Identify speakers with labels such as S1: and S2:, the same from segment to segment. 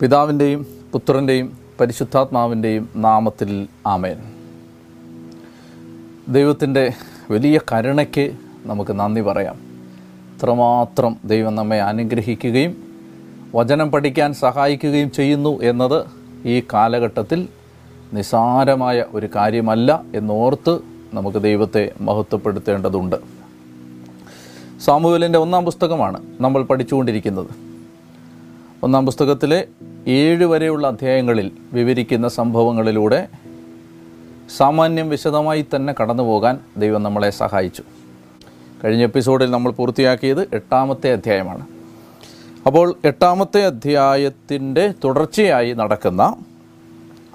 S1: പിതാവിന്റെയും പുത്രന്റെയും പരിശുദ്ധാത്മാവിന്റെയും നാമത്തിൽ ആമേൻ. ദൈവത്തിന്റെ വലിയ കരുണയ്ക്ക് നമുക്ക് നന്ദി പറയാം. ഇത്രമാത്രം ദൈവം നമ്മെ അനുഗ്രഹിക്കുകയും വചനം പഠിക്കാൻ സഹായിക്കുകയും ചെയ്യുന്നു എന്നത് ഈ കാലഘട്ടത്തിൽ നിസാരമായ ഒരു കാര്യമല്ല എന്നോർത്ത് നമുക്ക് ദൈവത്തെ മഹത്വപ്പെടുത്തേണ്ടതുണ്ട്. സാമൂഹലിന്റെ ഒന്നാം പുസ്തകമാണ് നമ്മൾ പഠിച്ചുകൊണ്ടിരിക്കുന്നത്. ഒന്നാം പുസ്തകത്തിലെ ഏഴ് വരെയുള്ള അധ്യായങ്ങളിൽ വിവരിക്കുന്ന സംഭവങ്ങളിലൂടെ സാമാന്യം വിശദമായി തന്നെ കടന്നു പോകാൻ ദൈവം നമ്മളെ സഹായിച്ചു. കഴിഞ്ഞ എപ്പിസോഡിൽ നമ്മൾ പൂർത്തിയാക്കിയത് എട്ടാമത്തെ അധ്യായമാണ്. അപ്പോൾ എട്ടാമത്തെ അധ്യായത്തിന്റെ തുടർച്ചയായി നടക്കുന്ന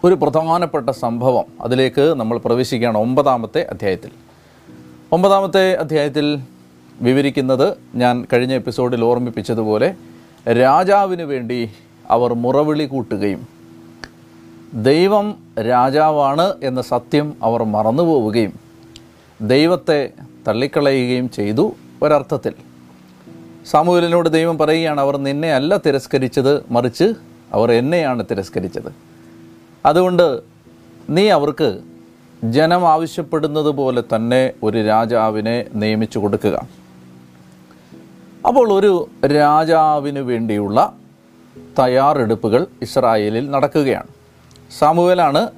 S1: ഒരു പ്രധാനപ്പെട്ട സംഭവം അതിലേക്ക് നമ്മൾ പ്രവേശിക്കുകയാണ് ഒമ്പതാമത്തെ അധ്യായത്തിൽ. ഒമ്പതാമത്തെ അധ്യായത്തിൽ വിവരിക്കുന്നത് ഞാൻ കഴിഞ്ഞ എപ്പിസോഡിൽ ഓർമ്മിപ്പിച്ചതുപോലെ രാജാവിന് വേണ്ടി അവർ മുറവിളി കൂട്ടുകയും ദൈവം രാജാവാണ് എന്ന സത്യം അവർ മറന്നുപോവുകയും ദൈവത്തെ തള്ളിക്കളയുകയും ചെയ്തു ഒരർത്ഥത്തിൽ. സാമൂഹലിനോട് ദൈവം പറയുകയാണ് അവർ നിന്നെ അല്ല തിരസ്കരിച്ചത് മറിച്ച് അവർ എന്നെയാണ് തിരസ്കരിച്ചത്. അതുകൊണ്ട് നീ അവർക്ക് ജനം ആവശ്യപ്പെടുന്നത് പോലെ തന്നെ ഒരു രാജാവിനെ നിയമിച്ചു കൊടുക്കുക. അപ്പോൾ ഒരു രാജാവിന് വേണ്ടിയുള്ള തയ്യാറെടുപ്പുകൾ ഇസ്രായേലിൽ നടക്കുകയാണ്. സാമുവേലാണ്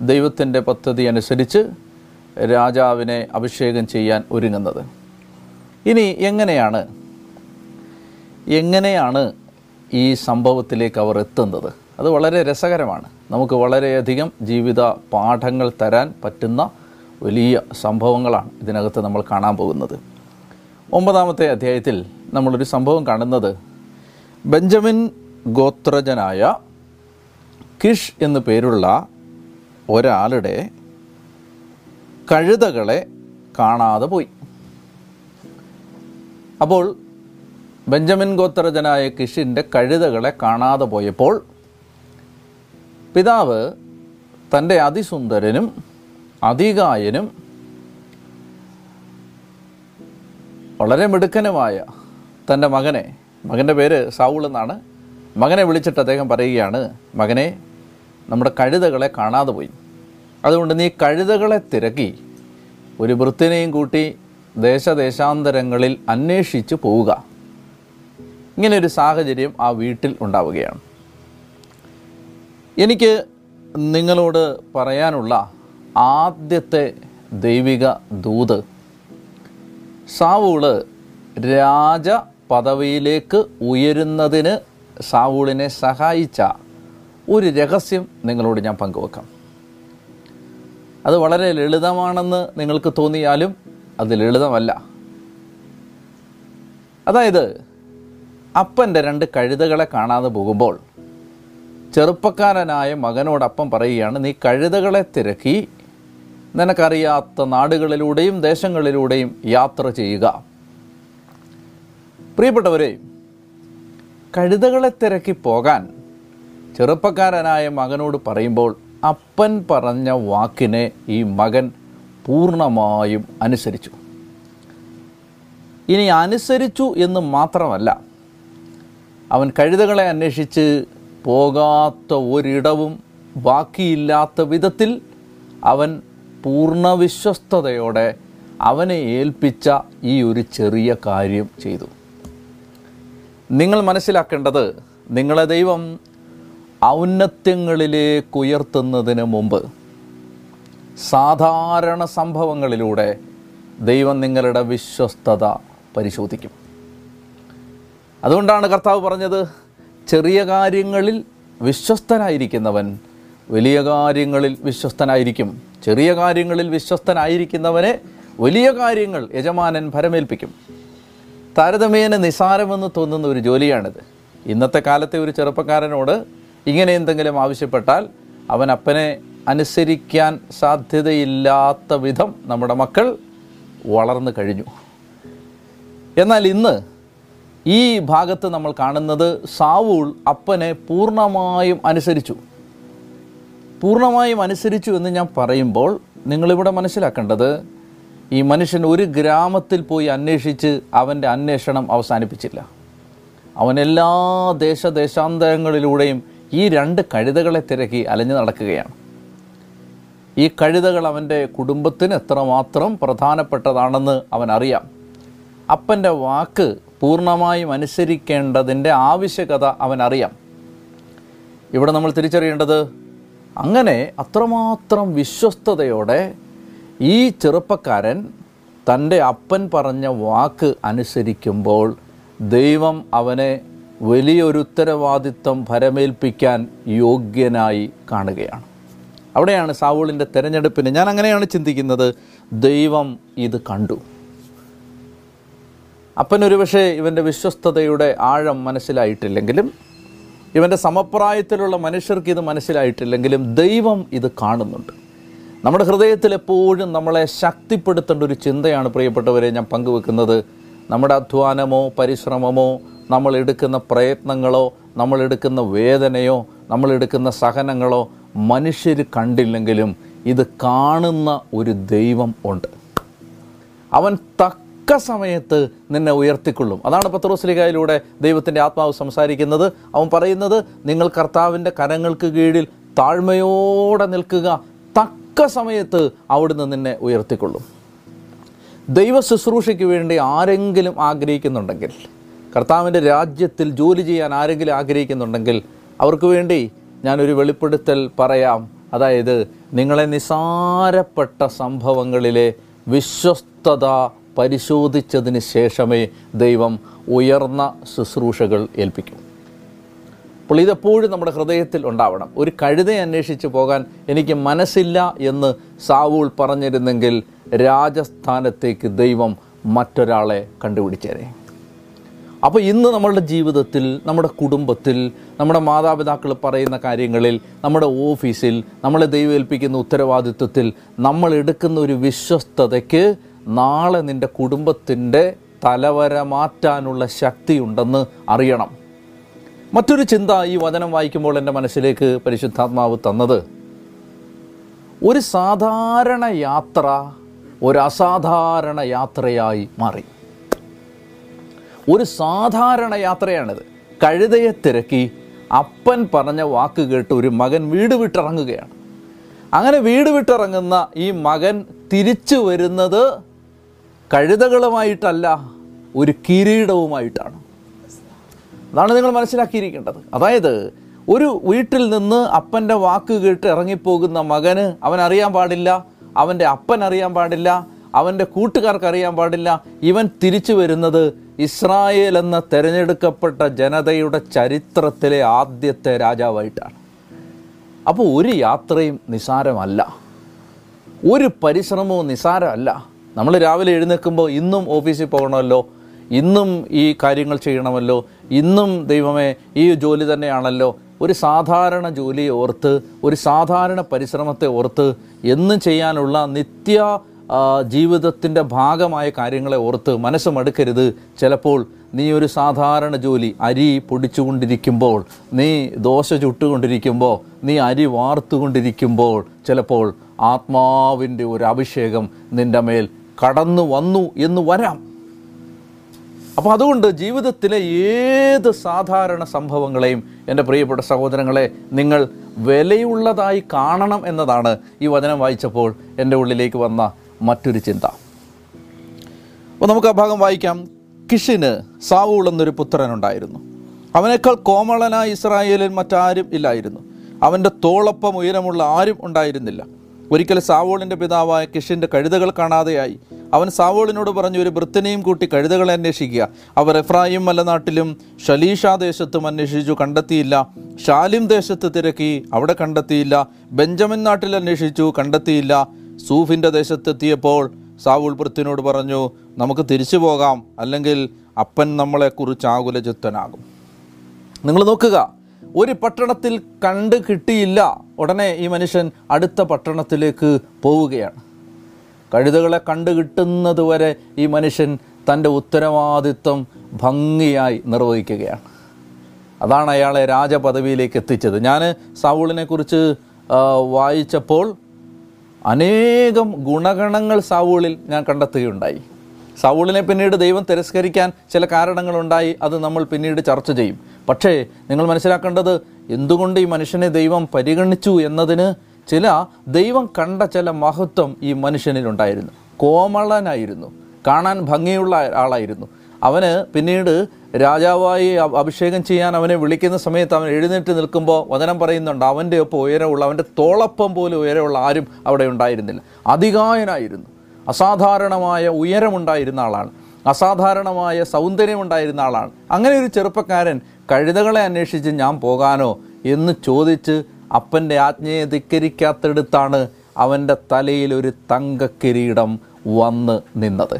S1: ദൈവത്തിന്റെ പദ്ധതി അനുസരിച്ച് രാജാവിനെ അഭിഷേകം ചെയ്യാൻ ഒരുങ്ങുന്നത്. ഇനി എങ്ങനെയാണ് എങ്ങനെയാണ് ഈ സംഭവത്തിലേക്ക് അവർ എത്തുന്നത്? അത് വളരെ രസകരമാണ്. നമുക്ക് വളരെയധികം ജീവിത പാഠങ്ങൾ തരാൻ പറ്റുന്ന വലിയ സംഭവങ്ങളാണ് ഇതിനകത്ത് നമ്മൾ കാണാൻ പോകുന്നത്. ഒമ്പതാമത്തെ അധ്യായത്തിൽ നമ്മളൊരു സംഭവം കാണുന്നത്. ബെഞ്ചമിൻ ഗോത്രജനായ കിഷ് എന്നു പേരുള്ള ഒരാളുടെ കഴുതകളെ കാണാതെ പോയി. അപ്പോൾ ബെഞ്ചമിൻ ഗോത്രജനായ കിഷിന്റെ കഴുതകളെ കാണാതെ പോയപ്പോൾ പിതാവ് തന്റെ അതിസുന്ദരനും അതികായനും വളരെ മിടുക്കനുമായ തന്റെ മകനെ മകന്റെ പേര് സൗൾ എന്നാണ്. മകനെ വിളിച്ചിട്ട് അദ്ദേഹം പറയുകയാണ് മകനെ നമ്മുടെ കഴുതകളെ കാണാതെ പോയി. അതുകൊണ്ട് നീ കഴുതകളെ തിരക്കി ഒരു വൃത്തിനെയും കൂട്ടി ദേശദേശാന്തരങ്ങളിൽ അന്വേഷിച്ച് പോവുക. ഇങ്ങനെയൊരു സാഹചര്യം ആ വീട്ടിൽ ഉണ്ടാവുകയാണ്. എനിക്ക് നിങ്ങളോട് പറയാനുള്ള ആദ്യത്തെ ദൈവിക ദൂത് സാവൂൾ രാജ പദവിയിലേക്ക് ഉയരുന്നതിന് സാവൂളിനെ സഹായിച്ച ഒരു രഹസ്യം നിങ്ങളോട് ഞാൻ പങ്കുവെക്കാം. അത് വളരെ ലളിതമാണെന്ന് നിങ്ങൾക്ക് തോന്നിയാലും അത് ലളിതമല്ല. അതായത് അപ്പന്റെ രണ്ട് കഴുതകളെ കാണാതെ പോകുമ്പോൾ ചെറുപ്പക്കാരനായ മകനോടപ്പം പറയുകയാണ് നീ കഴുതകളെ തിരക്കി നിനക്കറിയാത്ത നാടുകളിലൂടെയും ദേശങ്ങളിലൂടെയും യാത്ര ചെയ്യുക. പ്രിയപ്പെട്ടവരെ കഴുതകളെ തിരക്കി പോകാൻ ചെറുപ്പക്കാരനായ മകനോട് പറയുമ്പോൾ അപ്പൻ പറഞ്ഞ വാക്കിനെ ഈ മകൻ പൂർണമായും അനുസരിച്ചു. ഇനി അനുസരിച്ചു എന്ന് മാത്രമല്ല അവൻ കഴുതകളെ അന്വേഷിച്ച് പോകാത്ത ഒരിടവും ബാക്കിയില്ലാത്ത വിധത്തിൽ അവൻ പൂർണ വിശ്വസ്തയോടെ അവനെ ഏൽപ്പിച്ച ഈ ഒരു ചെറിയ കാര്യം ചെയ്തു. നിങ്ങൾ മനസ്സിലാക്കേണ്ടത് നിങ്ങളെ ദൈവം ഔന്നത്യങ്ങളിലേക്ക് ഉയർത്തുന്നതിന് മുമ്പ് സാധാരണ സംഭവങ്ങളിലൂടെ ദൈവം നിങ്ങളുടെ വിശ്വസ്തത പരിശോധിക്കും. അതുകൊണ്ടാണ് കർത്താവ് പറഞ്ഞത് ചെറിയ കാര്യങ്ങളിൽ വിശ്വസ്തനായിരിക്കുന്നവൻ വലിയ കാര്യങ്ങളിൽ വിശ്വസ്തനായിരിക്കും. ചെറിയ കാര്യങ്ങളിൽ വിശ്വസ്തനായിരിക്കുന്നവനെ വലിയ കാര്യങ്ങൾ യജമാനൻ ഭരമേൽപ്പിക്കും. താരതമ്യേന നിസാരമെന്ന് തോന്നുന്ന ഒരു ജോലിയാണിത്. ഇന്നത്തെ കാലത്തെ ഒരു ചെറുപ്പക്കാരനോട് ഇങ്ങനെ എന്തെങ്കിലും ആവശ്യപ്പെട്ടാൽ അവൻ അപ്പനെ അനുസരിക്കാൻ സാധ്യതയില്ലാത്ത വിധം നമ്മുടെ മക്കൾ വളർന്നു കഴിഞ്ഞു. എന്നാൽ ഇന്ന് ഈ ഭാഗത്ത് നമ്മൾ കാണുന്നത് സാവൂൾ അപ്പനെ പൂർണമായും അനുസരിച്ചു. പൂർണമായും അനുസരിച്ചു എന്ന് ഞാൻ പറയുമ്പോൾ നിങ്ങളിവിടെ മനസ്സിലാക്കേണ്ടത് ഈ മനുഷ്യൻ ഒരു ഗ്രാമത്തിൽ പോയി അന്വേഷിച്ച് അവന്റെ അന്വേഷണം അവസാനിപ്പിച്ചില്ല. അവൻ എല്ലാ ദേശദേശാന്തരങ്ങളിലൂടെയും ഈ രണ്ട് കഴുതകളെ തിരക്കി അലഞ്ഞു നടക്കുകയാണ്. ഈ കഴുതകൾ അവന്റെ കുടുംബത്തിന് എത്രമാത്രം പ്രധാനപ്പെട്ടതാണെന്ന് അവൻ അറിയാം. അപ്പന്റെ വാക്ക് പൂർണമായും അനുസരിക്കേണ്ടതിന്റെ ആവശ്യകത അവൻ അറിയാം. ഇവിടെ നമ്മൾ തിരിച്ചറിയേണ്ടത് അങ്ങനെ അത്രമാത്രം വിശ്വസ്തയോടെ ഈ ചെറുപ്പക്കാരൻ തന്റെ അപ്പൻ പറഞ്ഞ വാക്ക് അനുസരിക്കുമ്പോൾ ദൈവം അവനെ വലിയൊരു ഉത്തരവാദിത്വം ഭരമേൽപ്പിക്കാൻ യോഗ്യനായി കാണുകയാണ്. അവിടെയാണ് സാവൂളിന്റെ തിരഞ്ഞെടുപ്പിന് ഞാൻ അങ്ങനെയാണ് ചിന്തിക്കുന്നത്. ദൈവം ഇത് കണ്ടു. അപ്പനൊരു പക്ഷേ ഇവന്റെ വിശ്വസ്തതയുടെ ആഴം മനസ്സിലായിട്ടില്ലെങ്കിലും ഇവന്റെ സമപ്രായത്തിലുള്ള മനുഷ്യർക്ക് ഇത് മനസ്സിലായിട്ടില്ലെങ്കിലും ദൈവം ഇത് കാണുന്നുണ്ട്. നമ്മുടെ ഹൃദയത്തിൽ എപ്പോഴും നമ്മളെ ശക്തിപ്പെടുത്തേണ്ട ഒരു ചിന്തയാണ് പ്രിയപ്പെട്ടവരെ ഞാൻ പങ്കുവെക്കുന്നത്. നമ്മുടെ അധ്വാനമോ പരിശ്രമമോ നമ്മൾ എടുക്കുന്ന പ്രയത്നങ്ങളോ നമ്മൾ എടുക്കുന്ന വേദനയോ നമ്മൾ എടുക്കുന്ന സഹനങ്ങളോ മനുഷ്യർ കണ്ടില്ലെങ്കിലും ഇത് കാണുന്ന ഒരു ദൈവം ഉണ്ട്. അവൻ തക്ക സമയത്ത് നിന്നെ ഉയർത്തിക്കൊള്ളും. അതാണ് പത്രോസ്ലികായിലൂടെ ദൈവത്തിന്റെ ആത്മാവ് സംസാരിക്കുന്നത്. അവൻ പറയുന്നത് നിങ്ങൾ കർത്താവിന്റെ കരങ്ങൾക്ക് കീഴിൽ താഴ്മയോടെ നിൽക്കുക തക്ക സമയത്ത് അവിടുന്ന് നിന്നെ ഉയർത്തിക്കൊള്ളും. ദൈവ ശുശ്രൂഷയ്ക്ക് വേണ്ടി ആരെങ്കിലും ആഗ്രഹിക്കുന്നുണ്ടെങ്കിൽ കർത്താവിന്റെ രാജ്യത്തിൽ ജോലി ചെയ്യാൻ ആരെങ്കിലും ആഗ്രഹിക്കുന്നുണ്ടെങ്കിൽ അവർക്ക് വേണ്ടി ഞാനൊരു വെളിപ്പെടുത്തൽ പറയാം. അതായത് നിങ്ങളെ നിസാരപ്പെട്ട സംഭവങ്ങളിലെ വിശ്വസ്തത പരിശോധിച്ചതിന് ശേഷമേ ദൈവം ഉയർന്ന ശുശ്രൂഷകൾ ഏൽപ്പിക്കൂ. അപ്പോൾ ഇതെപ്പോഴും നമ്മുടെ ഹൃദയത്തിൽ ഉണ്ടാവണം. ഒരു കഴുതയെ അന്വേഷിച്ച് പോകാൻ എനിക്ക് മനസ്സില്ല എന്ന് സാവൂൾ പറഞ്ഞിരുന്നെങ്കിൽ രാജസ്ഥാനത്തേക്ക് ദൈവം മറ്റൊരാളെ കണ്ടുപിടിച്ചേരെ അപ്പോൾ ഇന്ന് നമ്മളുടെ ജീവിതത്തിൽ നമ്മുടെ കുടുംബത്തിൽ നമ്മുടെ മാതാപിതാക്കൾ പറയുന്ന കാര്യങ്ങളിൽ നമ്മുടെ ഓഫീസിൽ നമ്മളെ ദൈവം ഏൽപ്പിക്കുന്ന ഉത്തരവാദിത്വത്തിൽ നമ്മൾ എടുക്കുന്ന ഒരു വിശ്വസ്തതയ്ക്ക് നാളെ നിന്റെ കുടുംബത്തിന്റെ തലവര മാറ്റാനുള്ള ശക്തിയുണ്ടെന്ന് അറിയണം. മറ്റൊരു ചിന്ത ഈ വചനം വായിക്കുമ്പോൾ എന്റെ മനസ്സിലേക്ക് പരിശുദ്ധാത്മാവ് തന്നത്. ഒരു സാധാരണ യാത്ര ഒരു അസാധാരണ യാത്രയായി മാറി. ഒരു സാധാരണ യാത്രയാണിത്. കഴുതയെ തിരക്കി അപ്പൻ പറഞ്ഞ വാക്ക് കേട്ട് ഒരു മകൻ വീട് വിട്ടിറങ്ങുകയാണ്. അങ്ങനെ വീട് വിട്ടിറങ്ങുന്ന ഈ മകൻ തിരിച്ചു വരുന്നത് കഴുതകളുമായിട്ടല്ല ഒരു കിരീടവുമായിട്ടാണ്. അതാണ് നിങ്ങൾ മനസ്സിലാക്കിയിരിക്കേണ്ടത്. അതായത് ഒരു വീട്ടിൽ നിന്ന് അപ്പന്റെ വാക്ക് കേട്ട് ഇറങ്ങിപ്പോകുന്ന മകന് അവൻ അറിയാൻ പാടില്ല അവന്റെ അപ്പൻ അറിയാൻ പാടില്ല അവന്റെ കൂട്ടുകാർക്ക് അറിയാൻ പാടില്ല ഇവൻ തിരിച്ചു വരുന്നത് ഇസ്രായേൽ എന്ന തിരഞ്ഞെടുക്കപ്പെട്ട ജനതയുടെ ചരിത്രത്തിലെ ആദ്യത്തെ രാജാവായിട്ടാണ്. അപ്പോൾ ഒരു യാത്രയും നിസാരമല്ല. ഒരു പരിശ്രമവും നിസാരമല്ല. നമ്മൾ രാവിലെ എഴുന്നേൽക്കുമ്പോൾ ഇന്നും ഓഫീസിൽ പോകണമല്ലോ ഇന്നും ഈ കാര്യങ്ങൾ ചെയ്യണമല്ലോ ഇന്നും ദൈവമേ ഈ ജോലി തന്നെയാണല്ലോ. ഒരു സാധാരണ ജോലിയെ ഓർത്ത് ഒരു സാധാരണ പരിശ്രമത്തെ ഓർത്ത് എന്നും ചെയ്യാനുള്ള നിത്യ ജീവിതത്തിന്റെ ഭാഗമായ കാര്യങ്ങളെ ഓർത്ത് മനസ്സ് മടുക്കരുത്. ചിലപ്പോൾ നീ ഒരു സാധാരണ ജോലി അരി പൊടിച്ചുകൊണ്ടിരിക്കുമ്പോൾ നീ ദോശ ചുട്ടുകൊണ്ടിരിക്കുമ്പോൾ നീ അരി വാർത്തുകൊണ്ടിരിക്കുമ്പോൾ ചിലപ്പോൾ ആത്മാവിന്റെ ഒരു അഭിഷേകം നിന്റെ മേൽ കടന്നു വന്നു എന്ന് വരാം. അപ്പോൾ അതുകൊണ്ട് ജീവിതത്തിലെ ഏത് സാധാരണ സംഭവങ്ങളെയും എന്റെ പ്രിയപ്പെട്ട സഹോദരങ്ങളെ നിങ്ങൾ വിലയുള്ളതായി കാണണം എന്നതാണ് ഈ വചനം വായിച്ചപ്പോൾ എന്റെ ഉള്ളിലേക്ക് വന്ന മറ്റൊരു ചിന്ത. അപ്പോൾ നമുക്ക് ആ ഭാഗം വായിക്കാം. കിഷിന് സാവൂൾ എന്നൊരു പുത്രനുണ്ടായിരുന്നു അവനേക്കാൾ കോമളനായ ഇസ്രായേലിൽ മറ്റാരും ഇല്ലായിരുന്നു. അവന്റെ തോളപ്പം ഉയരമുള്ള ആരും ഉണ്ടായിരുന്നില്ല. ഒരിക്കൽ സാവോളിന്റെ പിതാവായ കിഷിന്റെ കഴുതകൾ കാണാതെയായി. അവൻ സാവോളിനോട് പറഞ്ഞു ഒരു വൃത്തിനെയും കൂട്ടി കഴുതകളെ അന്വേഷിക്കുക. അവർ എഫ്രായിം മലനാട്ടിലും ഷലീഷ ദേശത്തും അന്വേഷിച്ചു കണ്ടെത്തിയില്ല. ഷാലിം ദേശത്ത് തിരക്കി അവിടെ കണ്ടെത്തിയില്ല. ബെഞ്ചമിൻ നാട്ടിൽ അന്വേഷിച്ചു കണ്ടെത്തിയില്ല. സൂഫിന്റെ ദേശത്തെത്തിയപ്പോൾ സാവൂൾ വൃത്തിനോട് പറഞ്ഞു നമുക്ക് തിരിച്ചു പോകാം. അല്ലെങ്കിൽ അപ്പൻ നമ്മളെക്കുറിച്ച് ആകുലചിത്തനാകും. നിങ്ങൾ നോക്കുക ഒരു പട്ടണത്തിൽ കണ്ട് കിട്ടിയില്ല. ഉടനെ ഈ മനുഷ്യൻ അടുത്ത പട്ടണത്തിലേക്ക് പോവുകയാണ്. കഴുതകളെ കണ്ടു കിട്ടുന്നത് വരെ ഈ മനുഷ്യൻ തന്റെ ഉത്തരവാദിത്വം ഭംഗിയായി നിർവഹിക്കുകയാണ്. അതാണ് അയാളെ രാജപദവിയിലേക്ക് എത്തിച്ചത്. ഞാൻ സൗളിനെ കുറിച്ച് വായിച്ചപ്പോൾ അനേകം ഗുണഗണങ്ങൾ സൗളിൽ ഞാൻ കണ്ടെത്തുകയുണ്ടായി. സൗളിനെ പിന്നീട് ദൈവം തിരസ്കരിക്കാൻ ചില കാരണങ്ങളുണ്ടായി. അത് നമ്മൾ പിന്നീട് ചർച്ച ചെയ്യും. പക്ഷേ നിങ്ങൾ മനസ്സിലാക്കേണ്ടത് എന്തുകൊണ്ട് ഈ മനുഷ്യനെ ദൈവം പരിഗണിച്ചു എന്നതിന് ചില ദൈവം കണ്ട ചില മഹത്വം ഈ മനുഷ്യനിലുണ്ടായിരുന്നു. കോമളനായിരുന്നു. കാണാൻ ഭംഗിയുള്ള ആളായിരുന്നു. അവന് പിന്നീട് രാജാവായി അഭിഷേകം ചെയ്യാൻ അവനെ വിളിക്കുന്ന സമയത്ത് അവൻ എഴുന്നേറ്റ് നിൽക്കുമ്പോൾ വചനം പറയുന്നുണ്ട് അവന്റെ ഒപ്പം ഉയരമുള്ള അവന്റെ തോളപ്പം പോലും ഉയരമുള്ള ആരും അവിടെ ഉണ്ടായിരുന്നില്ല. അധികായനായിരുന്നു അസാധാരണമായ ഉയരമുണ്ടായിരുന്ന ആളാണ്. അസാധാരണമായ സൗന്ദര്യമുണ്ടായിരുന്ന ആളാണ്. അങ്ങനെ ഒരു ചെറുപ്പക്കാരൻ കഴുതകളെ അന്വേഷിച്ച് ഞാൻ പോകാനോ എന്ന് ചോദിച്ച് അപ്പന്റെ ആജ്ഞയെ ധിക്കരിക്കാത്തടുത്താണ് അവന്റെ തലയിൽ ഒരു തങ്കക്കിരീടം വന്ന് നിന്നത്.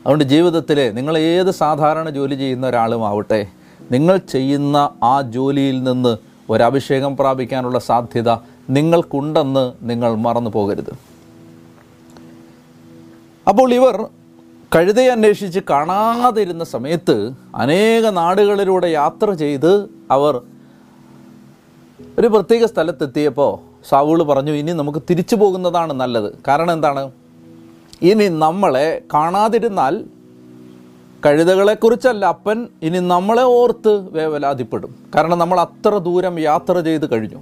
S1: അതുകൊണ്ട് ജീവിതത്തിൽ നിങ്ങൾ ഏത് സാധാരണ ജോലി ചെയ്യുന്ന ഒരാളും ആവട്ടെ നിങ്ങൾ ചെയ്യുന്ന ആ ജോലിയിൽ നിന്ന് ഒരഭിഷേകം പ്രാപിക്കാനുള്ള സാധ്യത നിങ്ങൾക്കുണ്ടെന്ന് നിങ്ങൾ മറന്നു പോകരുത്. അപ്പോൾ ഇവർ കഴുതയെ അന്വേഷിച്ച് കാണാതിരുന്ന സമയത്ത് അനേക നാടുകളിലൂടെ യാത്ര ചെയ്ത് അവർ ഒരു പ്രത്യേക സ്ഥലത്തെത്തിയപ്പോൾ സാവൂൾ പറഞ്ഞു ഇനി നമുക്ക് തിരിച്ചു പോകുന്നതാണ് നല്ലത്. കാരണം എന്താണ്? ഇനി നമ്മളെ കാണാതിരുന്നാൽ കഴുതകളെക്കുറിച്ചല്ല അപ്പൻ ഇനി നമ്മളെ ഓർത്ത് വേവലാതിപ്പെടും. കാരണം നമ്മൾ അത്ര ദൂരം യാത്ര ചെയ്ത് കഴിഞ്ഞു.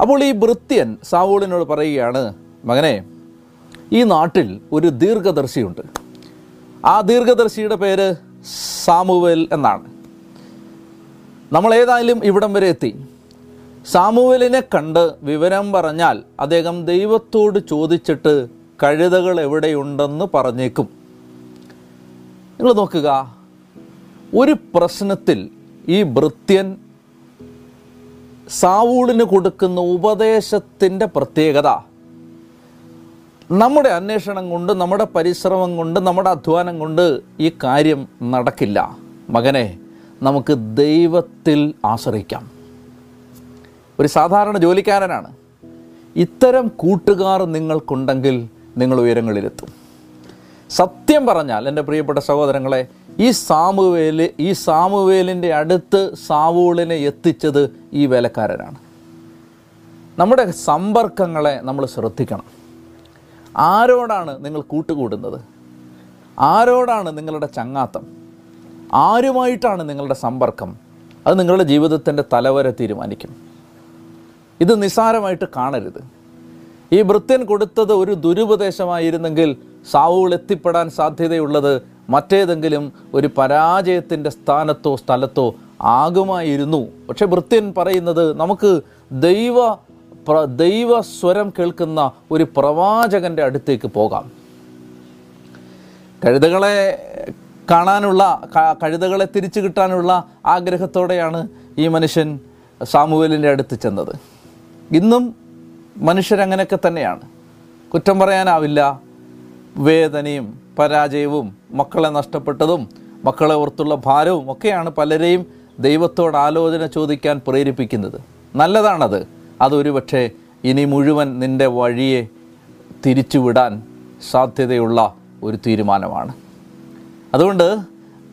S1: അപ്പോൾ ഈ വൃത്യൻ സാവൂളിനോട് പറയുകയാണ് മകനെ ഈ നാട്ടിൽ ഒരു ദീർഘദർശിയുണ്ട്. ആ ദീർഘദർശിയുടെ പേര് സാമുവേൽ എന്നാണ്. നമ്മൾ ഏതായാലും ഇവിടം വരെ എത്തി. സാമുവേലിനെ കണ്ട് വിവരം പറഞ്ഞാൽ അദ്ദേഹം ദൈവത്തോട് ചോദിച്ചിട്ട് കഴുതകൾ എവിടെയുണ്ടെന്ന് പറഞ്ഞേക്കും. നിങ്ങൾ നോക്കുക ഒരു പ്രശ്നത്തിൽ ഈ ഭൃത്യൻ സാവൂളിന് കൊടുക്കുന്ന ഉപദേശത്തിന്റെ പ്രത്യേകത. നമ്മുടെ അന്വേഷണം കൊണ്ട് നമ്മുടെ പരിശ്രമം കൊണ്ട് നമ്മുടെ അധ്വാനം കൊണ്ട് ഈ കാര്യം നടക്കില്ല. മകനെ നമുക്ക് ദൈവത്തിൽ ആശ്രയിക്കാം. ഒരു സാധാരണ ജോലിക്കാരനാണ്. ഇത്തരം കൂട്ടുകാർ നിങ്ങൾക്കുണ്ടെങ്കിൽ നിങ്ങൾ ഉയരങ്ങളിലെത്തും. സത്യം പറഞ്ഞാൽ എന്റെ പ്രിയപ്പെട്ട സഹോദരങ്ങളെ ഈ സാമുവേൽ ഈ സാമുവേലിന്റെ അടുത്ത് സാവൂളിനെ എത്തിച്ചത് ഈ വേലക്കാരനാണ്. നമ്മുടെ സമ്പർക്കങ്ങളെ നമ്മൾ ശ്രദ്ധിക്കണം. ആരോടാണ് നിങ്ങൾ കൂട്ടുകൂടുന്നത്? ആരോടാണ് നിങ്ങളുടെ ചങ്ങാത്തം? ആരുമായിട്ടാണ് നിങ്ങളുടെ സമ്പർക്കം? അത് നിങ്ങളുടെ ജീവിതത്തിന്റെ തലവരെ തീരുമാനിക്കും. ഇത് നിസ്സാരമായിട്ട് കാണരുത്. ഈ ഭൃത്യൻ കൊടുത്തത് ഒരു ദുരുപദേശമായിരുന്നെങ്കിൽ സാവൂൾ എത്തിപ്പെടാൻ സാധ്യതയുള്ളത് മറ്റേതെങ്കിലും ഒരു പരാജയത്തിന്റെ സ്ഥാനത്തോ സ്ഥലത്തോ ആകുമായിരുന്നു. പക്ഷെ ഭൃത്യൻ പറയുന്നത് നമുക്ക് ദൈവ ദൈവ സ്വരം കേൾക്കുന്ന ഒരു പ്രവാചകന്റെ അടുത്തേക്ക് പോകാം. കഴുതകളെ കാണാനുള്ള കഴുതകളെ തിരിച്ചു കിട്ടാനുള്ള ആഗ്രഹത്തോടെയാണ് ഈ മനുഷ്യൻ സാമുവേലിന്റെ അടുത്ത് ചെന്നത്. ഇന്നും മനുഷ്യരങ്ങനെയൊക്കെ തന്നെയാണ്. കുറ്റം പറയാനാവില്ല. വേദനയും പരാജയവും മക്കളെ നഷ്ടപ്പെട്ടതും മക്കളെ ഓർത്തുള്ള ഭാരവും ഒക്കെയാണ് പലരെയും ദൈവത്തോട് ആലോചന ചോദിക്കാൻ പ്രേരിപ്പിക്കുന്നത്. നല്ലതാണത്. അതൊരു പക്ഷേ ഇനി മുഴുവൻ നിന്റെ വഴിയെ തിരിച്ചുവിടാൻ സാധ്യതയുള്ള ഒരു തീരുമാനമാണ്. അതുകൊണ്ട്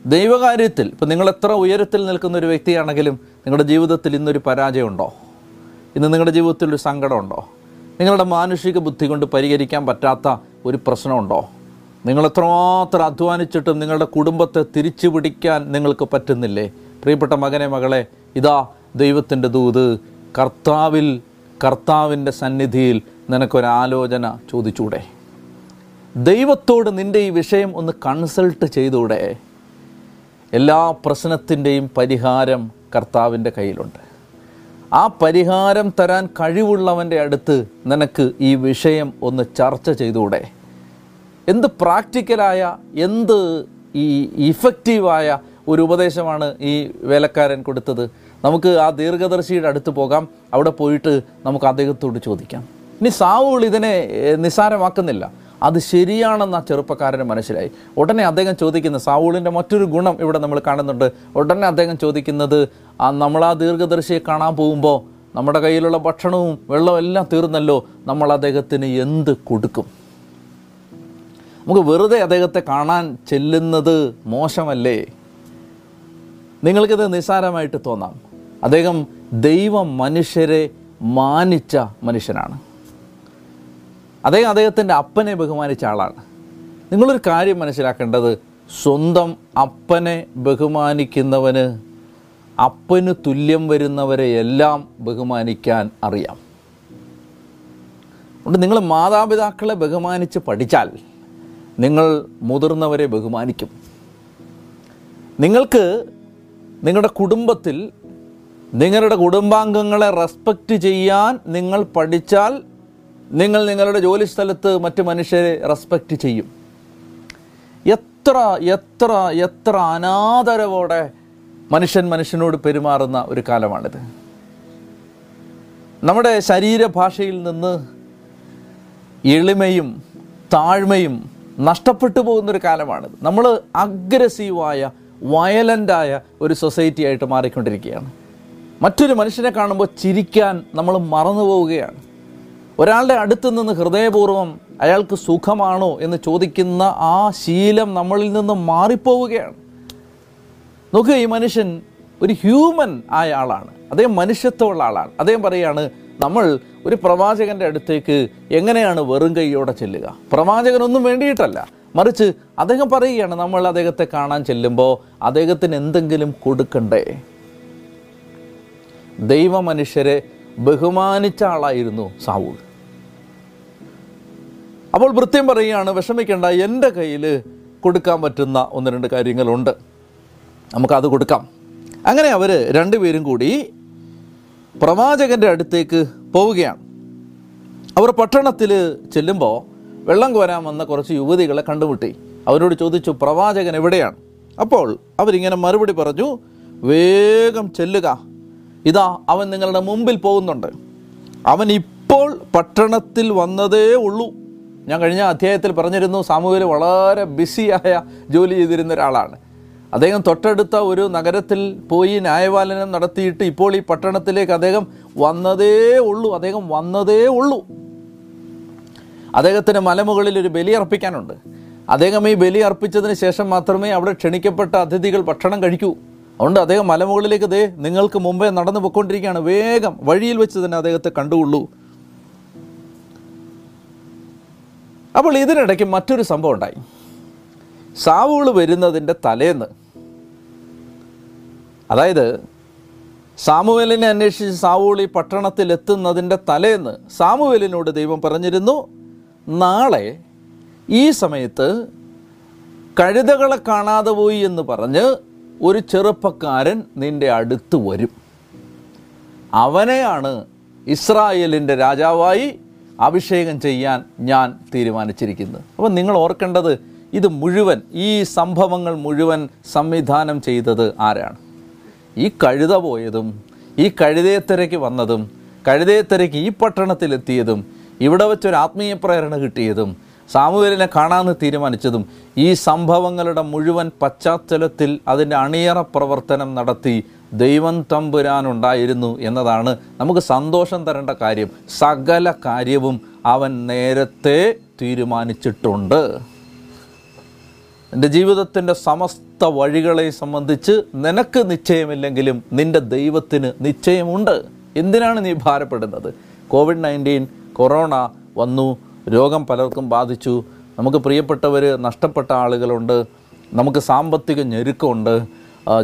S1: ദൈവകാര്യത്തിൽ ഇപ്പം നിങ്ങൾ എത്ര ഉയരത്തിൽ നിൽക്കുന്ന ഒരു വ്യക്തിയാണെങ്കിലും നിങ്ങളുടെ ജീവിതത്തിൽ ഇന്നൊരു പരാജയമുണ്ടോ? ഇന്ന് നിങ്ങളുടെ ജീവിതത്തിൽ ഒരു സങ്കടമുണ്ടോ? നിങ്ങളുടെ മാനുഷിക ബുദ്ധി കൊണ്ട് പരിഹരിക്കാൻ പറ്റാത്ത ഒരു പ്രശ്നമുണ്ടോ? നിങ്ങൾ എത്രമാത്രം അധ്വാനിച്ചിട്ടും നിങ്ങളുടെ കുടുംബത്തെ തിരിച്ചു പിടിക്കാൻ നിങ്ങൾക്ക് പറ്റുന്നില്ലേ? പ്രിയപ്പെട്ട മകനെ മകളെ ഇതാ ദൈവത്തിന്റെ ദൂത് കർത്താവിൽ കർത്താവിന്റെ സന്നിധിയിൽ നിനക്കൊരാലോചന ചോദിച്ചൂടെ? ദൈവത്തോട് നിന്റെ ഈ വിഷയം ഒന്ന് കൺസൾട്ട് ചെയ്തൂടെ? എല്ലാ പ്രശ്നത്തിന്റെയും പരിഹാരം കർത്താവിന്റെ കയ്യിലുണ്ട്. ആ പരിഹാരം തരാൻ കഴിവുള്ളവന്റെ അടുത്ത് നിനക്ക് ഈ വിഷയം ഒന്ന് ചർച്ച ചെയ്തൂടെ? എന്ത് പ്രാക്ടിക്കലായ എന്ത് ഈ ഇഫക്റ്റീവായ ഒരു ഉപദേശമാണ് ഈ വേലക്കാരൻ കൊടുത്തത്? നമുക്ക് ആ ദീർഘദർശിയുടെ അടുത്ത് പോകാം. അവിടെ പോയിട്ട് നമുക്ക് അദ്ദേഹത്തോട് ചോദിക്കാം. ഇനി സാവുൾ ഇതിനെ നിസ്സാരമാക്കുന്നില്ല. അത് ശരിയാണെന്ന് ആ ചെറുപ്പക്കാരന് മനസ്സിലായി. ഉടനെ അദ്ദേഹം ചോദിക്കുന്ന സാവൂളിന്റെ മറ്റൊരു ഗുണം ഇവിടെ നമ്മൾ കാണുന്നുണ്ട്. ഉടനെ അദ്ദേഹം ചോദിക്കുന്നത് ആ നമ്മൾ ആ ദീർഘദർശിയെ കാണാൻ പോകുമ്പോൾ നമ്മുടെ കയ്യിലുള്ള ഭക്ഷണവും വെള്ളവും എല്ലാം തീർന്നല്ലോ. നമ്മൾ അദ്ദേഹത്തിന് എന്ത് കൊടുക്കും? നമുക്ക് വെറുതെ അദ്ദേഹത്തെ കാണാൻ ചെല്ലുന്നത് മോശമല്ലേ? നിങ്ങൾക്കിത് നിസ്സാരമായിട്ട് തോന്നാം. അദ്ദേഹം ദൈവം മനുഷ്യരെ മാനിച്ച മനുഷ്യനാണ്. അദ്ദേഹം അദ്ദേഹത്തിന്റെ അപ്പനെ ബഹുമാനിച്ച ആളാണ്. നിങ്ങളൊരു കാര്യം മനസ്സിലാക്കേണ്ടത് സ്വന്തം അപ്പനെ ബഹുമാനിക്കുന്നവന് അപ്പന് തുല്യം വരുന്നവരെ എല്ലാം ബഹുമാനിക്കാൻ അറിയാം. അതുകൊണ്ട് നിങ്ങൾ മാതാപിതാക്കളെ ബഹുമാനിച്ച് പഠിച്ചാൽ നിങ്ങൾ മുതിർന്നവരെ ബഹുമാനിക്കും. നിങ്ങൾക്ക് നിങ്ങളുടെ കുടുംബത്തിൽ നിങ്ങളുടെ കുടുംബാംഗങ്ങളെ റെസ്പെക്റ്റ് ചെയ്യാൻ നിങ്ങൾ പഠിച്ചാൽ നിങ്ങൾ നിങ്ങളുടെ ജോലി സ്ഥലത്ത് മറ്റ് മനുഷ്യരെ റെസ്പെക്റ്റ് ചെയ്യും. എത്ര എത്ര എത്ര അനാദരവോടെ മനുഷ്യൻ മനുഷ്യനോട് പെരുമാറുന്ന ഒരു കാലമാണിത്. നമ്മുടെ ശരീരഭാഷയിൽ നിന്ന് എളിമയും താഴ്മയും നഷ്ടപ്പെട്ടു പോകുന്നൊരു കാലമാണിത്. നമ്മൾ അഗ്രസീവായ വയലന്റായ ഒരു സൊസൈറ്റി ആയിട്ട് മാറിക്കൊണ്ടിരിക്കുകയാണ്. മറ്റൊരു മനുഷ്യനെ കാണുമ്പോൾ ചിരിക്കാൻ നമ്മൾ മറന്നു പോവുകയാണ്. ഒരാളുടെ അടുത്ത് നിന്ന് ഹൃദയപൂർവം അയാൾക്ക് സുഖമാണോ എന്ന് ചോദിക്കുന്ന ആ ശീലം നമ്മളിൽ നിന്ന് മാറിപ്പോവുകയാണ്. നോക്കുക ഈ മനുഷ്യൻ ഒരു ഹ്യൂമൻ ആയ ആളാണ്. അദ്ദേഹം മനുഷ്യത്വമുള്ള ആളാണ്. അദ്ദേഹം പറയുകയാണ് നമ്മൾ ഒരു പ്രവാചകന്റെ അടുത്തേക്ക് എങ്ങനെയാണ് വെറും കൈയോടെ ചെല്ലുക? പ്രവാചകനൊന്നും വേണ്ടിയിട്ടല്ല. മറിച്ച് അദ്ദേഹം പറയുകയാണ് നമ്മൾ അദ്ദേഹത്തെ കാണാൻ ചെല്ലുമ്പോൾ അദ്ദേഹത്തിന് എന്തെങ്കിലും കൊടുക്കണ്ടേ? ദൈവമനുഷ്യരെ ബഹുമാനിച്ച ആളായിരുന്നു സാവൂൾ. അപ്പോൾ വൃത്യം പറയുകയാണ് വിഷമിക്കേണ്ട എന്റെ കയ്യിൽ കൊടുക്കാൻ പറ്റുന്ന ഒന്ന് രണ്ട് കാര്യങ്ങളുണ്ട്. നമുക്കത് കൊടുക്കാം. അങ്ങനെ അവർ രണ്ടുപേരും കൂടി പ്രവാചകന്റെ അടുത്തേക്ക് പോവുകയാണ്. അവർ പട്ടണത്തിൽ ചെല്ലുമ്പോൾ വെള്ളം കോരാൻ വന്ന കുറച്ച് യുവതികളെ കണ്ടുമുട്ടി. അവരോട് ചോദിച്ചു പ്രവാചകൻ എവിടെയാണ്? അപ്പോൾ അവരിങ്ങനെ മറുപടി പറഞ്ഞു വേഗം ചെല്ലുക. ഇതാ അവൻ നിങ്ങളുടെ മുമ്പിൽ പോകുന്നുണ്ട്. അവൻ ഇപ്പോൾ പട്ടണത്തിൽ വന്നതേ ഉള്ളൂ. ഞാൻ കഴിഞ്ഞ അധ്യായത്തിൽ പറഞ്ഞിരുന്നു സാമൂഹിക വളരെ ബിസിയായ ജോലി ചെയ്തിരുന്ന ഒരാളാണ്. അദ്ദേഹം തൊട്ടടുത്ത ഒരു നഗരത്തിൽ പോയി ന്യായപാലനം നടത്തിയിട്ട് ഇപ്പോൾ ഈ പട്ടണത്തിലേക്ക് അദ്ദേഹം വന്നതേ ഉള്ളൂ. അദ്ദേഹം വന്നതേ ഉള്ളൂ. അദ്ദേഹത്തിന് മലമുകളിൽ ഒരു ബലി അർപ്പിക്കാനുണ്ട്. അദ്ദേഹം ഈ ബലി അർപ്പിച്ചതിന് ശേഷം മാത്രമേ അവിടെ ക്ഷണിക്കപ്പെട്ട അതിഥികൾ ഭക്ഷണം കഴിക്കൂ. അതുകൊണ്ട് അദ്ദേഹം മലമുകളിലേക്ക് ദേ നിങ്ങൾക്ക് മുമ്പേ നടന്നു പൊയ്ക്കൊണ്ടിരിക്കുകയാണ്. വേഗം വഴിയിൽ വെച്ച് തന്നെ അദ്ദേഹത്തെ കണ്ടുകൊള്ളൂ. അപ്പോൾ ഇതിനിടയ്ക്ക് മറ്റൊരു സംഭവം ഉണ്ടായി. സാവുകൾ വരുന്നതിന്റെ തലേന്ന് അതായത് സാമുവേലിനെ അന്വേഷിച്ച് സാവൂൾ ഈ പട്ടണത്തിലെത്തുന്നതിന്റെ തലേന്ന് സാമുവേലിനോട് ദൈവം പറഞ്ഞിരുന്നു നാളെ ഈ സമയത്ത് കഴുതകളെ കാണാതെ പോയി എന്ന് പറഞ്ഞ് ഒരു ചെറുപ്പക്കാരൻ നിന്റെ അടുത്ത് വരും. അവനെയാണ് ഇസ്രായേലിന്റെ രാജാവായി അഭിഷേകം ചെയ്യാൻ ഞാൻ തീരുമാനിച്ചിരിക്കുന്നത്. അപ്പം നിങ്ങൾ ഓർക്കേണ്ടത് ഇത് മുഴുവൻ ഈ സംഭവങ്ങൾ മുഴുവൻ സംവിധാനം ചെയ്തത് ആരാണ്? ഈ കഴുത പോയതും ഈ കഴുതേത്തരയ്ക്ക് വന്നതും കഴുതേത്തരയ്ക്ക് ഈ പട്ടണത്തിലെത്തിയതും ഇവിടെ വെച്ചൊരു ആത്മീയ പ്രേരണ കിട്ടിയതും സാമുവേലിനെ കാണാമെന്ന് തീരുമാനിച്ചതും ഈ സംഭവങ്ങളുടെ മുഴുവൻ പശ്ചാത്തലത്തിൽ അതിന്റെ അണിയറ പ്രവർത്തനം നടത്തി ദൈവം തമ്പുരാനുണ്ടായിരുന്നു എന്നതാണ് നമുക്ക് സന്തോഷം തരേണ്ട കാര്യം. സകല കാര്യവും അവൻ നേരത്തെ തീരുമാനിച്ചിട്ടുണ്ട്. എന്റെ ജീവിതത്തിന്റെ സമസ്ത വഴികളെ സംബന്ധിച്ച് നിനക്ക് നിശ്ചയമില്ലെങ്കിലും നിന്റെ ദൈവത്തിന് നിശ്ചയമുണ്ട്. എന്തിനാണ് നീ ഭാരപ്പെടുന്നത്? കോവിഡ് നയന്റീൻ കൊറോണ വന്നു. രോഗം പലർക്കും ബാധിച്ചു. നമുക്ക് പ്രിയപ്പെട്ടവർ നഷ്ടപ്പെട്ട ആളുകളുണ്ട്. നമുക്ക് സാമ്പത്തിക ഞെരുക്കമുണ്ട്.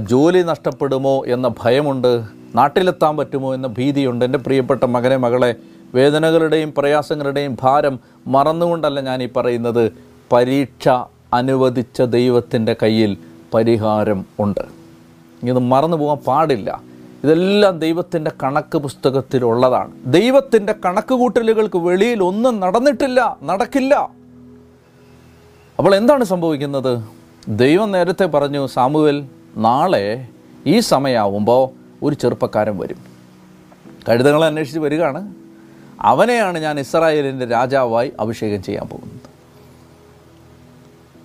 S1: ജോലി നഷ്ടപ്പെടുമോ എന്ന ഭയമുണ്ട്. നാട്ടിലെത്താൻ പറ്റുമോ എന്ന ഭീതിയുണ്ട്. എന്റെ പ്രിയപ്പെട്ട മകനെ മകളെ വേദനകളുടെയും പ്രയാസങ്ങളുടെയും ഭാരം മറന്നുകൊണ്ടല്ല ഞാൻ ഈ പറയുന്നത്. പരീക്ഷ അനുവദിച്ച ദൈവത്തിന്റെ കയ്യിൽ പരിഹാരം ഉണ്ട്. ഇത് മറന്നു പോകാൻ പാടില്ല. ഇതെല്ലാം ദൈവത്തിന്റെ കണക്ക് പുസ്തകത്തിലുള്ളതാണ്. ദൈവത്തിന്റെ കണക്ക് കൂട്ടലുകൾക്ക് വെളിയിൽ ഒന്നും നടന്നിട്ടില്ല നടക്കില്ല. അപ്പോൾ എന്താണ് സംഭവിക്കുന്നത്? ദൈവം നേരത്തെ പറഞ്ഞു സാമുവൽ നാളെ ഈ സമയമാവുമ്പോൾ ഒരു ചെറുപ്പക്കാരൻ വരും. കഴുതകളെ അന്വേഷിച്ച് വരികയാണ്. അവനെയാണ് ഞാൻ ഇസ്രായേലിന്റെ രാജാവായി അഭിഷേകം ചെയ്യാൻ പോകുന്നത്.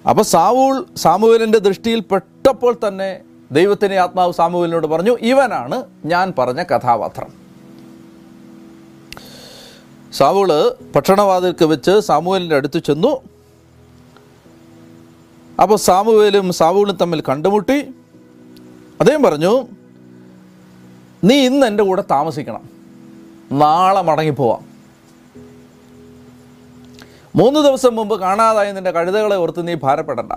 S1: അപ്പോൾ സാവൂൾ സാമുവേലിന്റെ ദൃഷ്ടിയിൽ പെട്ടപ്പോൾ തന്നെ ദൈവത്തിന്റെ ആത്മാവ് സാമുവേലിനോട് പറഞ്ഞു ഇവനാണ് ഞാൻ പറഞ്ഞ കഥാപാത്രം. സാവുൾ പട്ടണവാതിൽക്ക് വെച്ച് സാമൂഹലിന്റെ അടുത്ത് ചെന്നു. അപ്പോൾ സാമുവേലും സാവൂളും തമ്മിൽ കണ്ടുമുട്ടി. അദ്ദേഹം പറഞ്ഞു നീ ഇന്ന് എന്റെ കൂടെ താമസിക്കണം. നാളെ മടങ്ങിപ്പോവാം മൂന്ന് ദിവസം മുമ്പ് കാണാതായ നിന്റെ കഴുതകളെ ഓർത്ത് നീ ഭാരപ്പെടണ്ട.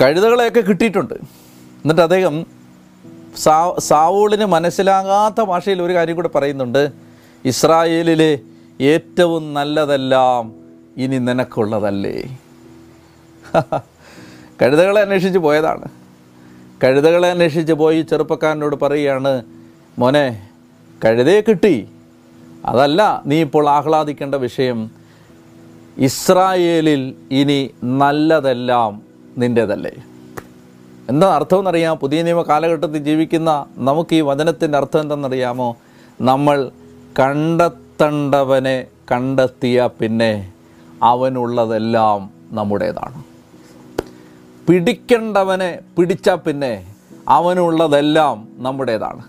S1: കഴുതകളെയൊക്കെ കിട്ടിയിട്ടുണ്ട്. എന്നിട്ട് അദ്ദേഹം സാ സാവൂളിന് മനസ്സിലാകാത്ത ഭാഷയിൽ ഒരു കാര്യം കൂടെ പറയുന്നുണ്ട്. ഇസ്രായേലിലെ ഏറ്റവും നല്ലതെല്ലാം ഇനി നിനക്കുള്ളതല്ലേ. കഴുതകളെ അന്വേഷിച്ച് പോയതാണ്. കഴുതകളെ അന്വേഷിച്ച് പോയി ചെറുപ്പക്കാരനോട് പറയുകയാണ് മോനെ കഴുതയെ കിട്ടി. അതല്ല നീ ഇപ്പോൾ ആഹ്ലാദിക്കേണ്ട വിഷയം. ഇസ്രായേലിൽ ഇനി നല്ലതെല്ലാം നിന്റേതല്ലേ എന്താ അർത്ഥമെന്നറിയാം പുതിയ നിയമ കാലഘട്ടത്തിൽ ജീവിക്കുന്ന നമുക്ക് ഈ വചനത്തിന്റെ അർത്ഥം എന്തെന്നറിയാമോ? നമ്മൾ കണ്ടെത്തേണ്ടവനെ കണ്ടെത്തിയ പിന്നെ അവനുള്ളതെല്ലാം നമ്മുടേതാണ്. പിടിക്കേണ്ടവനെ പിടിച്ച പിന്നെ അവനുള്ളതെല്ലാം നമ്മുടേതാണ്.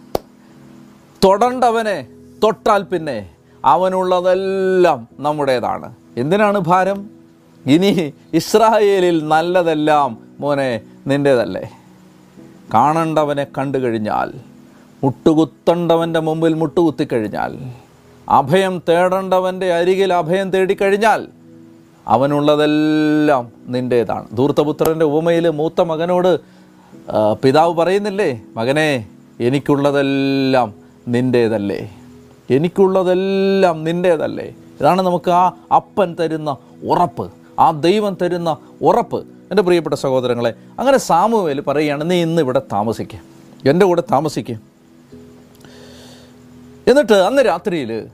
S1: തൊടണ്ടവനെ തൊട്ടാൽ പിന്നെ അവനുള്ളതെല്ലാം നമ്മുടേതാണ്. എന്തിനാണ് ഭാരം? ഇനി ഇസ്രായേലിൽ നല്ലതെല്ലാം മോനെ നിന്റേതല്ലേ കാണേണ്ടവനെ കണ്ടു കഴിഞ്ഞാൽ മുട്ടുകുത്തേണ്ടവന്റെ മുമ്പിൽ മുട്ടുകുത്തിക്കഴിഞ്ഞാൽ അഭയം തേടേണ്ടവന്റെ അരികിൽ അഭയം തേടിക്കഴിഞ്ഞാൽ അവനുള്ളതെല്ലാം നിന്റേതാണ് ധൂർത്തപുത്രന്റെ ഉപമയിൽ മൂത്ത മകനോട് പിതാവ് പറയുന്നില്ലേ മകനെ എനിക്കുള്ളതെല്ലാം നിന്റേതല്ലേ എനിക്കുള്ളതെല്ലാം നിന്റേതല്ലേ ഇതാണ് നമുക്ക് ആ അപ്പൻ തരുന്ന ഉറപ്പ്. ആ ദൈവം തരുന്ന ഉറപ്പ്. എന്റെ പ്രിയപ്പെട്ട സഹോദരങ്ങളെ അങ്ങനെ സാമുവേൽ പറയുകയാണ് നീ ഇന്ന് ഇവിടെ താമസിക്കുക എന്റെ കൂടെ താമസിക്കുക എന്നിട്ട് അന്ന് രാത്രിയിൽ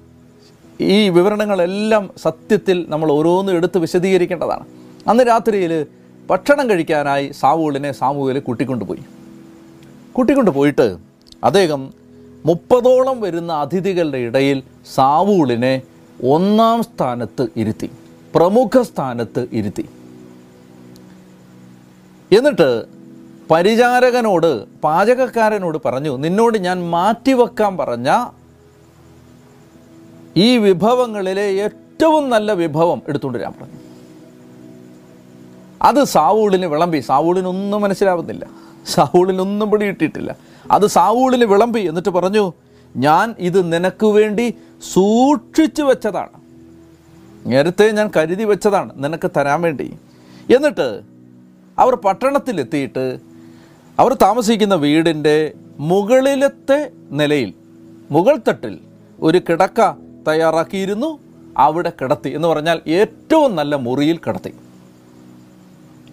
S1: ഈ വിവരണങ്ങളെല്ലാം സത്യത്തിൽ നമ്മൾ ഓരോന്നും എടുത്ത് വിശദീകരിക്കേണ്ടതാണ്. അന്ന് രാത്രിയിൽ ഭക്ഷണം കഴിക്കാനായി സാവൂളിനെ സാമൂഹ്യൽ കൂട്ടിക്കൊണ്ടുപോയി. കൂട്ടിക്കൊണ്ട് പോയിട്ട് അദ്ദേഹം മുപ്പതോളം വരുന്ന അതിഥികളുടെ ഇടയിൽ സാവൂളിനെ ഒന്നാം സ്ഥാനത്ത് ഇരുത്തി. പ്രമുഖ സ്ഥാനത്ത് ഇരുത്തി. എന്നിട്ട് പരിചാരകനോട് പാചകക്കാരനോട് പറഞ്ഞു നിന്നോട് ഞാൻ മാറ്റിവെക്കാൻ പറഞ്ഞ ഈ വിഭവങ്ങളിലെ ഏറ്റവും നല്ല വിഭവം എടുത്തുകൊണ്ട് വരാൻ പറഞ്ഞു. അത് സാവൂളിന് വിളമ്പി. സാവൂളിനൊന്നും മനസ്സിലാവുന്നില്ല. സാവൂളിനൊന്നും പിടി കിട്ടിയിട്ടില്ല അത് സാവൂളിന് വിളമ്പി എന്നിട്ട് പറഞ്ഞു ഞാൻ ഇത് നിനക്ക് വേണ്ടി സൂക്ഷിച്ചു വെച്ചതാണ്. നേരത്തെ ഞാൻ കരുതി വെച്ചതാണ് നിനക്ക് തരാൻ വേണ്ടി. എന്നിട്ട് അവർ പട്ടണത്തിലെത്തിയിട്ട് അവർ താമസിക്കുന്ന വീടിന്റെ മുകളിലത്തെ നിലയിൽ മുകൾ തട്ടിൽ ഒരു കിടക്ക തയ്യാറാക്കിയിരുന്നു. അവിടെ കിടത്തി എന്ന് പറഞ്ഞാൽ ഏറ്റവും നല്ല മുറിയിൽ കിടത്തി.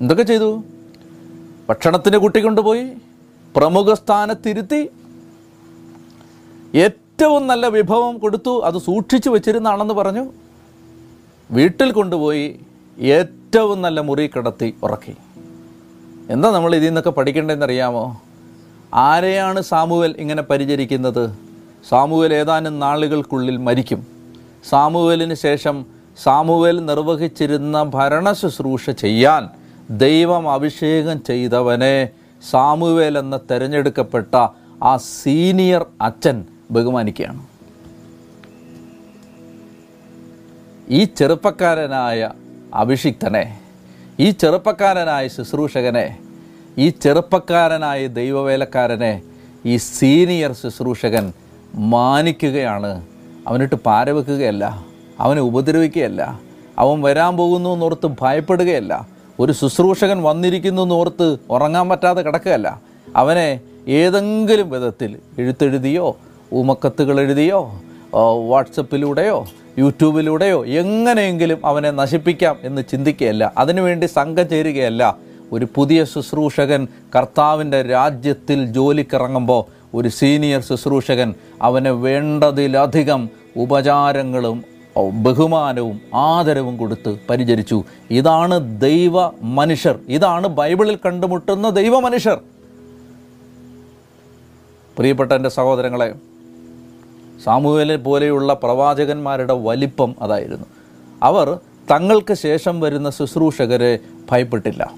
S1: എന്തൊക്കെ ചെയ്തു? ഭക്ഷണത്തിന് കുട്ടി കൊണ്ടുപോയി പ്രമുഖ സ്ഥാനത്തിരുത്തി. ഏറ്റവും നല്ല വിഭവം കൊടുത്തു അത് സൂക്ഷിച്ചു വെച്ചിരുന്നാണെന്ന് പറഞ്ഞു. വീട്ടിൽ കൊണ്ടുപോയി ഏറ്റവും നല്ല മുറി കിടത്തി ഉറക്കി. എന്താ നമ്മൾ ഇതിൽ നിന്നൊക്കെ പഠിക്കേണ്ടതെന്ന് അറിയാമോ ആരെയാണ് സാമുവൽ ഇങ്ങനെ പരിചരിക്കുന്നത്? സാമുവൽ ഏതാനും നാളുകൾക്കുള്ളിൽ മരിക്കും. സാമുവലിന് ശേഷം സാമുവൽ നിർവഹിച്ചിരുന്ന ഭരണ ശുശ്രൂഷ ചെയ്യാൻ ദൈവം അഭിഷേകം ചെയ്തവനെ സാമുവേൽ എന്ന തിരഞ്ഞെടുക്കപ്പെട്ട ആ സീനിയർ അച്ഛൻ ബഹുമാനിക്കുകയാണ്. ഈ ചെറുപ്പക്കാരനായ അഭിഷിക്തനെ ഈ ചെറുപ്പക്കാരനായ ശുശ്രൂഷകനെ ഈ ചെറുപ്പക്കാരനായ ദൈവവേലക്കാരനെ ഈ സീനിയർ ശുശ്രൂഷകൻ മാനിക്കുകയാണ്. അവനിട്ട് പാരവെക്കുകയല്ല അവനെ ഉപദ്രവിക്കുകയല്ല അവൻ വരാൻ പോകുന്നു എന്നോർത്ത് ഭയപ്പെടുകയല്ല ഒരു ശുശ്രൂഷകൻ വന്നിരിക്കുന്നു എന്നോർത്ത് ഉറങ്ങാൻ പറ്റാതെ കിടക്കുകയല്ല. അവനെ ഏതെങ്കിലും വിധത്തിൽ എഴുത്തെഴുതിയോ ഉമക്കത്തുകൾ എഴുതിയോ വാട്സപ്പിലൂടെയോ യൂട്യൂബിലൂടെയോ എങ്ങനെയെങ്കിലും അവനെ നശിപ്പിക്കാം എന്ന് ചിന്തിക്കുകയല്ല. അതിനുവേണ്ടി സംഘം ചേരുകയല്ല. ഒരു പുതിയ ശുശ്രൂഷകൻ കർത്താവിന്റെ രാജ്യത്തിൽ ജോലിക്കിറങ്ങുമ്പോൾ ഒരു സീനിയർ ശുശ്രൂഷകൻ അവന് വേണ്ടതിലധികം ഉപചാരങ്ങളും ബഹുമാനവും ആദരവും കൊടുത്ത് പരിചരിച്ചു. ഇതാണ് ദൈവ മനുഷ്യർ. ഇതാണ് ബൈബിളിൽ കണ്ടുമുട്ടുന്ന ദൈവ മനുഷ്യർ. പ്രിയപ്പെട്ട എന്റെ സഹോദരങ്ങളെ സാമൂഹ്യലെ പോലെയുള്ള പ്രവാചകന്മാരുടെ വലിപ്പം അതായിരുന്നു. അവർ തങ്ങൾക്ക് ശേഷം വരുന്ന ശുശ്രൂഷകരെ ഭയപ്പെട്ടില്ല.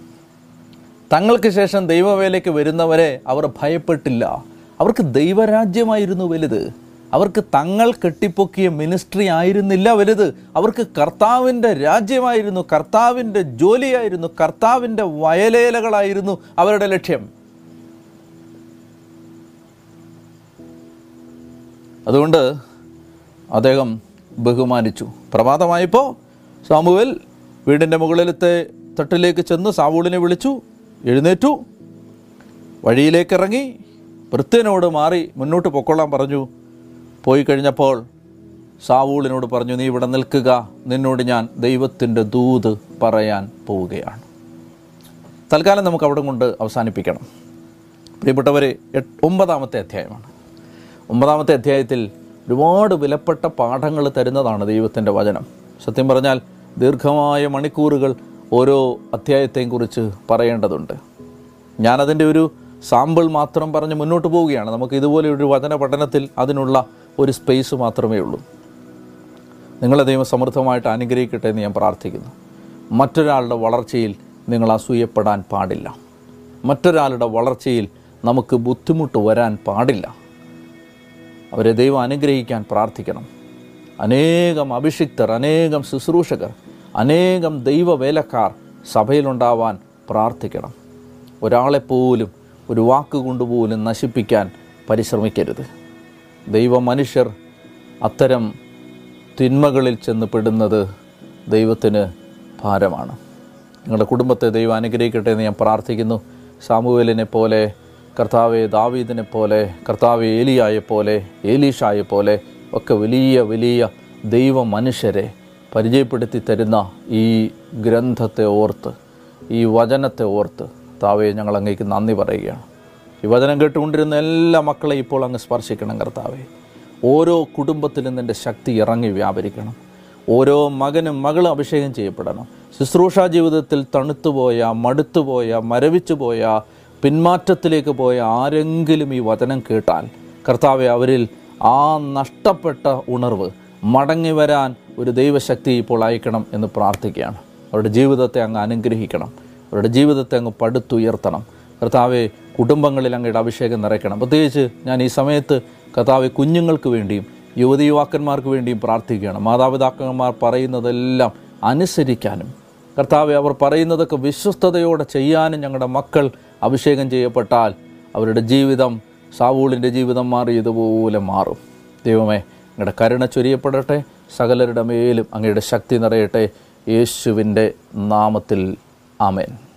S1: തങ്ങൾക്ക് ശേഷം ദൈവവേലയ്ക്ക് വരുന്നവരെ അവർ ഭയപ്പെട്ടില്ല. അവർക്ക് ദൈവരാജ്യമായിരുന്നു വലുത്. അവർക്ക് തങ്ങൾ കെട്ടിപ്പൊക്കിയ മിനിസ്ട്രി ആയിരുന്നില്ല വലുത്. അവർക്ക് കർത്താവിന്റെ രാജ്യമായിരുന്നു കർത്താവിന്റെ ജോലിയായിരുന്നു കർത്താവിന്റെ വയലേലകളായിരുന്നു അവരുടെ ലക്ഷ്യം. അതുകൊണ്ട് അദ്ദേഹം ബഹുമാനിച്ചു. പ്രഭാതമായപ്പോൾ സാമുവൽ വീടിന്റെ മുകളിലത്തെ തട്ടിലേക്ക് ചെന്ന് സാവൂളിനെ വിളിച്ചു എഴുന്നേറ്റു. വഴിയിലേക്ക് ഇറങ്ങി വൃത്യനോട് മാറി മുന്നോട്ട് പൊക്കോളാൻ പറഞ്ഞു. പോയി കഴിഞ്ഞപ്പോൾ സാവൂളിനോട് പറഞ്ഞു നീ ഇവിടെ നിൽക്കുക. നിന്നോട് ഞാൻ ദൈവത്തിന്റെ ദൂത് പറയാൻ പോവുകയാണ്. തൽക്കാലം നമുക്ക് അവിടെ കൊണ്ട് അവസാനിപ്പിക്കണം. പ്രിയപ്പെട്ടവർ ഒമ്പതാമത്തെ അധ്യായമാണ്. ഒമ്പതാമത്തെ അധ്യായത്തിൽ ഒരുപാട് വിലപ്പെട്ട പാഠങ്ങൾ തരുന്നതാണ് ദൈവത്തിന്റെ വചനം. സത്യം പറഞ്ഞാൽ ദീർഘമായ മണിക്കൂറുകൾ ഓരോ അധ്യായത്തെയും കുറിച്ച് പറയേണ്ടതുണ്ട്. ഞാനതിന്റെ ഒരു സാമ്പിൾ മാത്രം പറഞ്ഞ് മുന്നോട്ട് പോവുകയാണ്. നമുക്ക് ഇതുപോലെ ഒരു വചന പഠനത്തിൽ അതിനുള്ള ഒരു സ്പേസ് മാത്രമേ ഉള്ളൂ. നിങ്ങളെ ദൈവം സമൃദ്ധമായിട്ട് അനുഗ്രഹിക്കട്ടെ എന്ന് ഞാൻ പ്രാർത്ഥിക്കുന്നു. മറ്റൊരാളുടെ വളർച്ചയിൽ നിങ്ങൾ അസൂയപ്പെടാൻ പാടില്ല. മറ്റൊരാളുടെ വളർച്ചയിൽ നമുക്ക് ബുദ്ധിമുട്ട് വരാൻ പാടില്ല. അവരെ ദൈവം അനുഗ്രഹിക്കാൻ പ്രാർത്ഥിക്കണം. അനേകം അഭിഷിക്തർ അനേകം ശുശ്രൂഷകർ അനേകം ദൈവവേലക്കാർ സഭയിലുണ്ടാവാൻ പ്രാർത്ഥിക്കണം. ഒരാളെപ്പോലും ഒരു വാക്ക് വാക്കുകൊണ്ടുപോലും നശിപ്പിക്കാൻ പരിശ്രമിക്കരുത്. ദൈവ മനുഷ്യർ അത്തരം തിന്മകളിൽ ചെന്ന് പെടുന്നത് ദൈവത്തിന് ഭാരമാണ്. നിങ്ങളുടെ കുടുംബത്തെ ദൈവം അനുഗ്രഹിക്കട്ടെ എന്ന് ഞാൻ പ്രാർത്ഥിക്കുന്നു. സാമുവേലിനെ പോലെ കർത്താവെ ദാവീദിനെ പോലെ കർത്താവ് ഏലിയായെ പോലെ ഏലീഷായെ പോലെ ഒക്കെ വലിയ വലിയ ദൈവ മനുഷ്യരെ പരിചയപ്പെടുത്തി തരുന്ന ഈ ഗ്രന്ഥത്തെ ഓർത്ത് ഈ വചനത്തെ ഓർത്ത് താവയെ ഞങ്ങൾ അങ്ങേക്ക് നന്ദി പറയുകയാണ്. ഈ വചനം കേട്ടുകൊണ്ടിരുന്ന എല്ലാ മക്കളെ ഇപ്പോൾ അങ്ങ് സ്പർശിക്കണം കർത്താവെ. ഓരോ കുടുംബത്തിലും നിന്റെ ശക്തി ഇറങ്ങി വ്യാപരിക്കണം. ഓരോ മകനും മകളും അഭിഷേകം ചെയ്യപ്പെടണം. ശുശ്രൂഷാ ജീവിതത്തിൽ തണുത്തുപോയ മടുത്തുപോയ മരവിച്ചുപോയ പിന്മാറ്റത്തിലേക്ക് പോയ ആരെങ്കിലും ഈ വചനം കേട്ടാൽ കർത്താവെ അവരിൽ ആ നഷ്ടപ്പെട്ട ഉണർവ് മടങ്ങി വരാൻ ഒരു ദൈവശക്തി ഇപ്പോൾ അയക്കണം എന്ന് പ്രാർത്ഥിക്കുകയാണ്. അവരുടെ ജീവിതത്തെ അങ്ങ് അനുഗ്രഹിക്കണം. അവരുടെ ജീവിതത്തെ അങ്ങ് പടുത്തുയർത്തണം. കർത്താവെ കുടുംബങ്ങളിൽ അങ്ങയുടെ അഭിഷേകം നിറയ്ക്കണം. പ്രത്യേകിച്ച് ഞാൻ ഈ സമയത്ത് കർത്താവെ കുഞ്ഞുങ്ങൾക്ക് വേണ്ടിയും യുവതി യുവാക്കന്മാർക്ക് വേണ്ടിയും പ്രാർത്ഥിക്കുകയാണ്. മാതാപിതാക്കന്മാർ പറയുന്നതെല്ലാം അനുസരിക്കാനും. കർത്താവെ അവർ പറയുന്നതൊക്കെ വിശ്വസ്തയോടെ ചെയ്യാനും ഞങ്ങളുടെ മക്കൾ അഭിഷേകം ചെയ്യപ്പെട്ടാൽ അവരുടെ ജീവിതം സാവൂളിന്റെ ജീവിതം മാറിയതുപോലെ മാറും. ദൈവമേ അങ്ങയുടെ കരുണ ചൊരിയപ്പെടട്ടെ. സകലരുടെ മേലും അങ്ങയുടെ ശക്തി നിറയട്ടെ. യേശുവിന്റെ നാമത്തിൽ ആമേൻ.